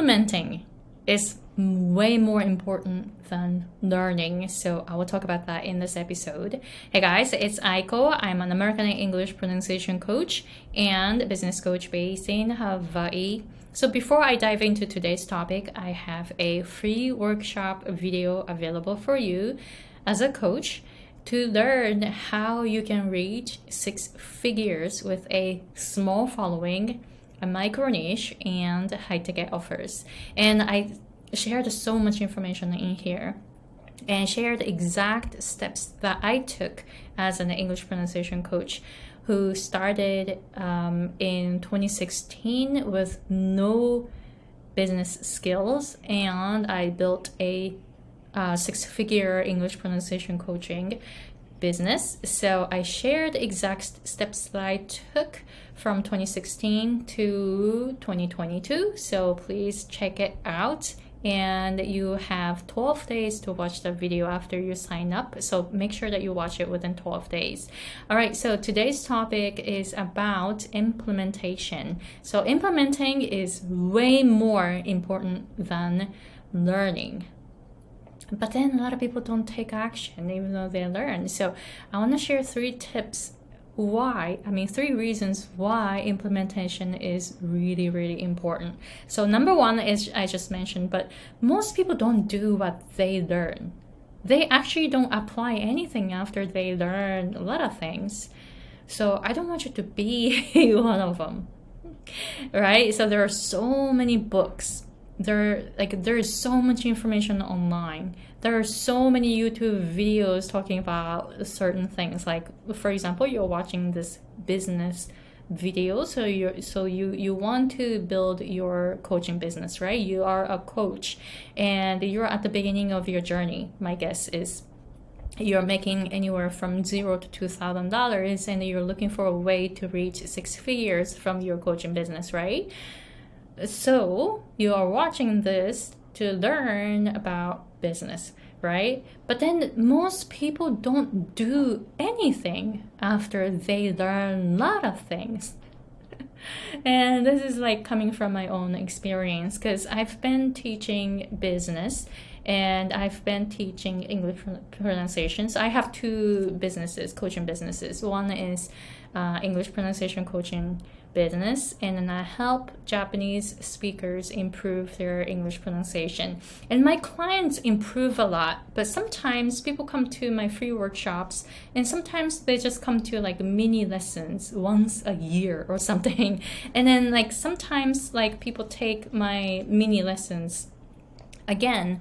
implementing is way more important than learning. So I will talk about that in this episode. Hey guys, it's Aiko. I'm an American English pronunciation coach and business coach based in Hawaii. So before I dive into today's topic, I have a free workshop video available for you as a coach to learn how you can reach six figures with a small following, a micro niche, and high ticket offers. And I shared so much information in here and shared exact steps that I took as an English pronunciation coach who started um, in 2016 with no business skills and I built a uh, six figure English pronunciation coaching business. So I shared exact steps that I took from 2016 to 2022. So please check it out. And you have 12 days to watch the video after you sign up. So make sure that you watch it within 12 days. All right so today's topic is about implementation. So implementing is way more important than learning but then a lot of people don't take action even though they learn. So i want to share three tips why i mean three reasons why implementation is really really important. So number one is i just mentioned but most people don't do what they learn. They actually don't apply anything after they learn a lot of things. So i don't want you to be one of them right? So there are so many books there like there is so much information online. There are so many youtube videos talking about certain things. Like for example you're watching this business video so you so you you want to build your coaching business right? You are a coach and you're at the beginning of your journey my guess is. You're making anywhere from zero to two thousand dollars and you're looking for a way to reach six figures from your coaching business right so you are watching this to learn about business, right? But then most people don't do anything after they learn a lot of things. and this is like coming from my own experience because I've been teaching business and I've been teaching English pronunciations. I have two businesses, coaching businesses. One is uh, English pronunciation coaching business and then I help Japanese speakers improve their English pronunciation. And my clients improve a lot, but sometimes people come to my free workshops and sometimes they just come to like mini lessons once a year or something. And then like sometimes like people take my mini lessons again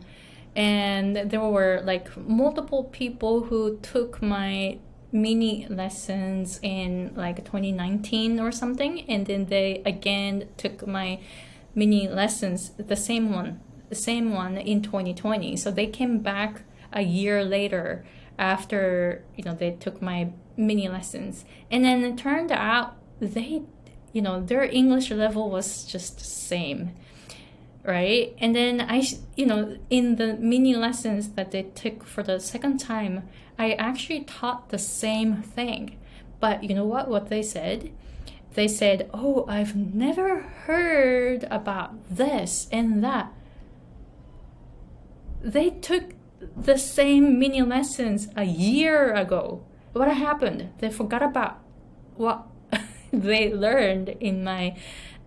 and there were like multiple people who took my mini lessons in like 2019 or something and then they again took my mini lessons the same one the same one in 2020 so they came back a year later after you know they took my mini lessons. And then it turned out they you know their english level was just the same right and then i you know in the mini lessons that they took for the second time I actually taught the same thing. But you know what? What they said? They said, Oh, I've never heard about this and that. They took the same mini lessons a year ago. What happened? They forgot about what they learned in my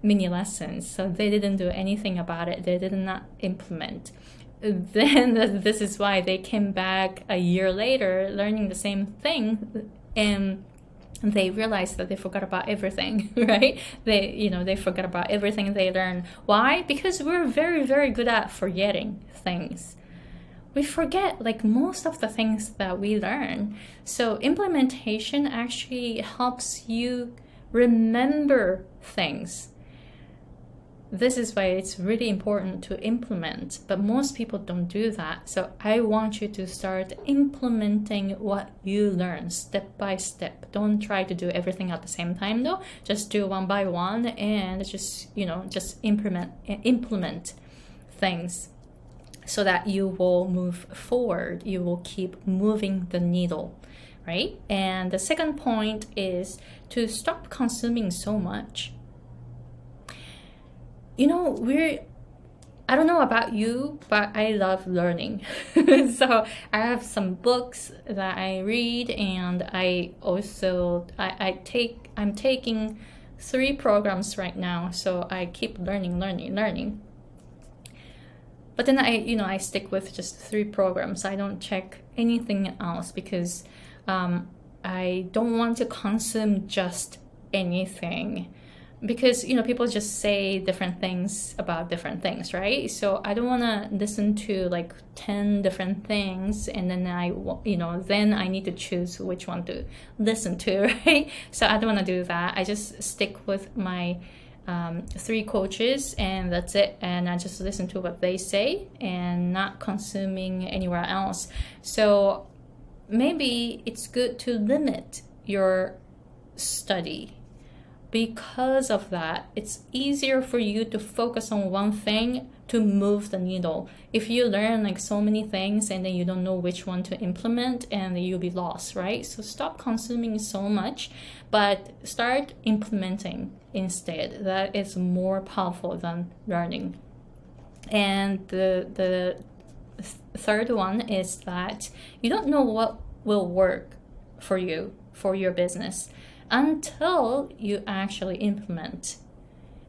mini lessons. So they didn't do anything about it. They did not implement. Then this is why they came back a year later learning the same thing and they realized that they forgot about everything right? They you know they forgot about everything they learned. Why? Because we're very very good at forgetting things. We forget like most of the things that we learn. So implementation actually helps you remember things this is why it's really important to implement, but most people don't do that. So I want you to start implementing what you learn step by step. Don't try to do everything at the same time though. Just do one by one and just, you know, just implement implement things so that you will move forward. You will keep moving the needle, right? And the second point is to stop consuming so much you know we're I don't know about you, but I love learning. so I have some books that I read, and I also I, I take I'm taking three programs right now. So I keep learning, learning, learning. But then I you know I stick with just three programs. I don't check anything else because um, I don't want to consume just anything because you know people just say different things about different things right? So i don't want to listen to like 10 different things and then i you know then i need to choose which one to listen to right? So i don't want to do that. I just stick with my um, three coaches and that's it. And i just listen to what they say and not consuming anywhere else. So maybe it's good to limit your study because of that, it's easier for you to focus on one thing to move the needle. If you learn like so many things and then you don't know which one to implement and you'll be lost, right? So stop consuming so much, but start implementing instead. That is more powerful than learning. And the the third one is that you don't know what will work for you for your business until you actually implement.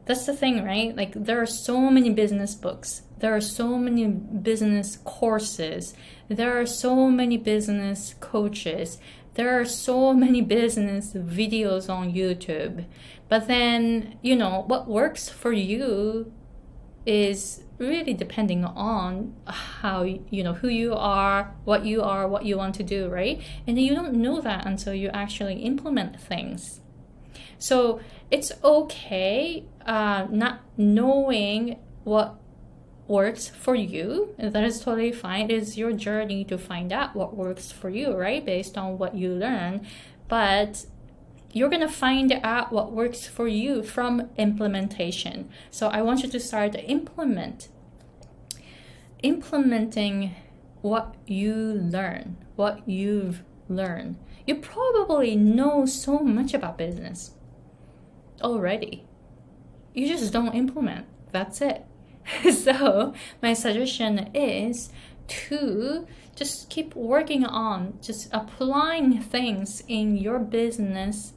That's the thing, right? Like, there are so many business books, there are so many business courses, there are so many business coaches, there are so many business videos on YouTube. But then, you know, what works for you is really depending on how you know who you are what you are what you want to do right? And you don't know that until you actually implement things. So it's okay uh, not knowing what works for you. That is totally fine. It is your journey to find out what works for you right? Based on what you learn. But you're going to find out what works for you from implementation. So I want you to start implement implementing what you learn, what you've learned. You probably know so much about business already. You just don't implement. That's it. so, my suggestion is to just keep working on just applying things in your business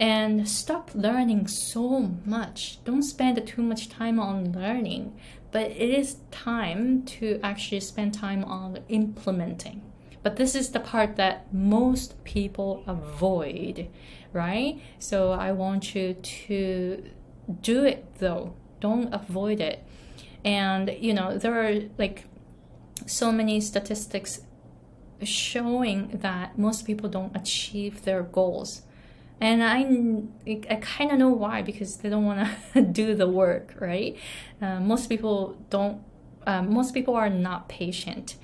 and stop learning so much. Don't spend too much time on learning, but it is time to actually spend time on implementing. But this is the part that most people avoid, right? So I want you to do it though. Don't avoid it. And you know, there are like so many statistics showing that most people don't achieve their goals and I, I kind of know why because they don't want to do the work, right? Uh, most people don't. Uh, most people are not patient.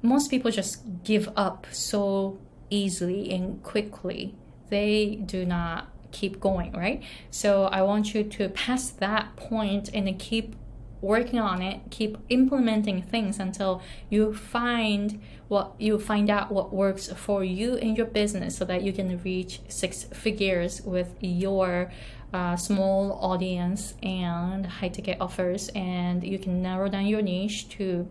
Most people just give up so easily and quickly. They do not keep going, right? So I want you to pass that point and keep working on it, keep implementing things until you find what you find out what works for you in your business so that you can reach six figures with your uh, small audience and high ticket offers. And you can narrow down your niche to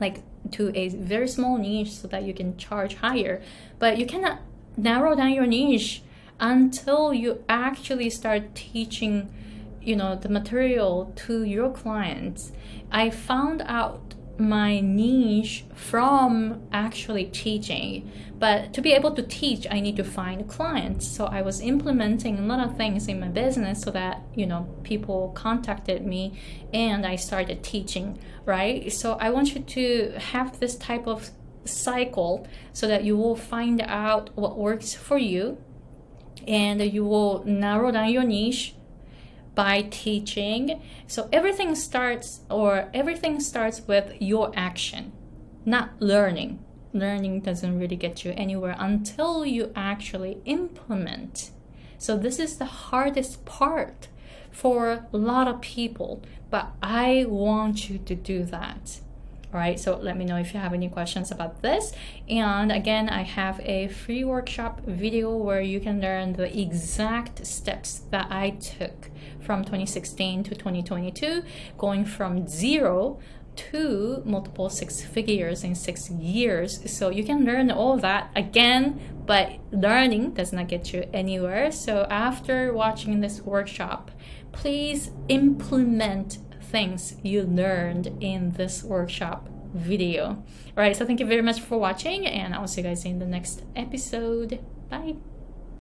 like to a very small niche so that you can charge higher. But you cannot narrow down your niche until you actually start teaching you know the material to your clients i found out my niche from actually teaching. But to be able to teach i need to find clients. So i was implementing a lot of things in my business so that you know people contacted me and i started teaching right? So i want you to have this type of cycle so that you will find out what works for you and you will narrow down your niche by teaching. So everything starts or everything starts with your action, not learning. Learning doesn't really get you anywhere until you actually implement. So this is the hardest part for a lot of people, but I want you to do that. All right, so let me know if you have any questions about this. And again, I have a free workshop video where you can learn the exact steps that I took from 2016 to 2022, going from zero to multiple six figures in six years. So you can learn all that again, but learning does not get you anywhere. So after watching this workshop, please implement things you learned in this workshop video. All right, so thank you very much for watching, and I'll see you guys in the next episode. Bye.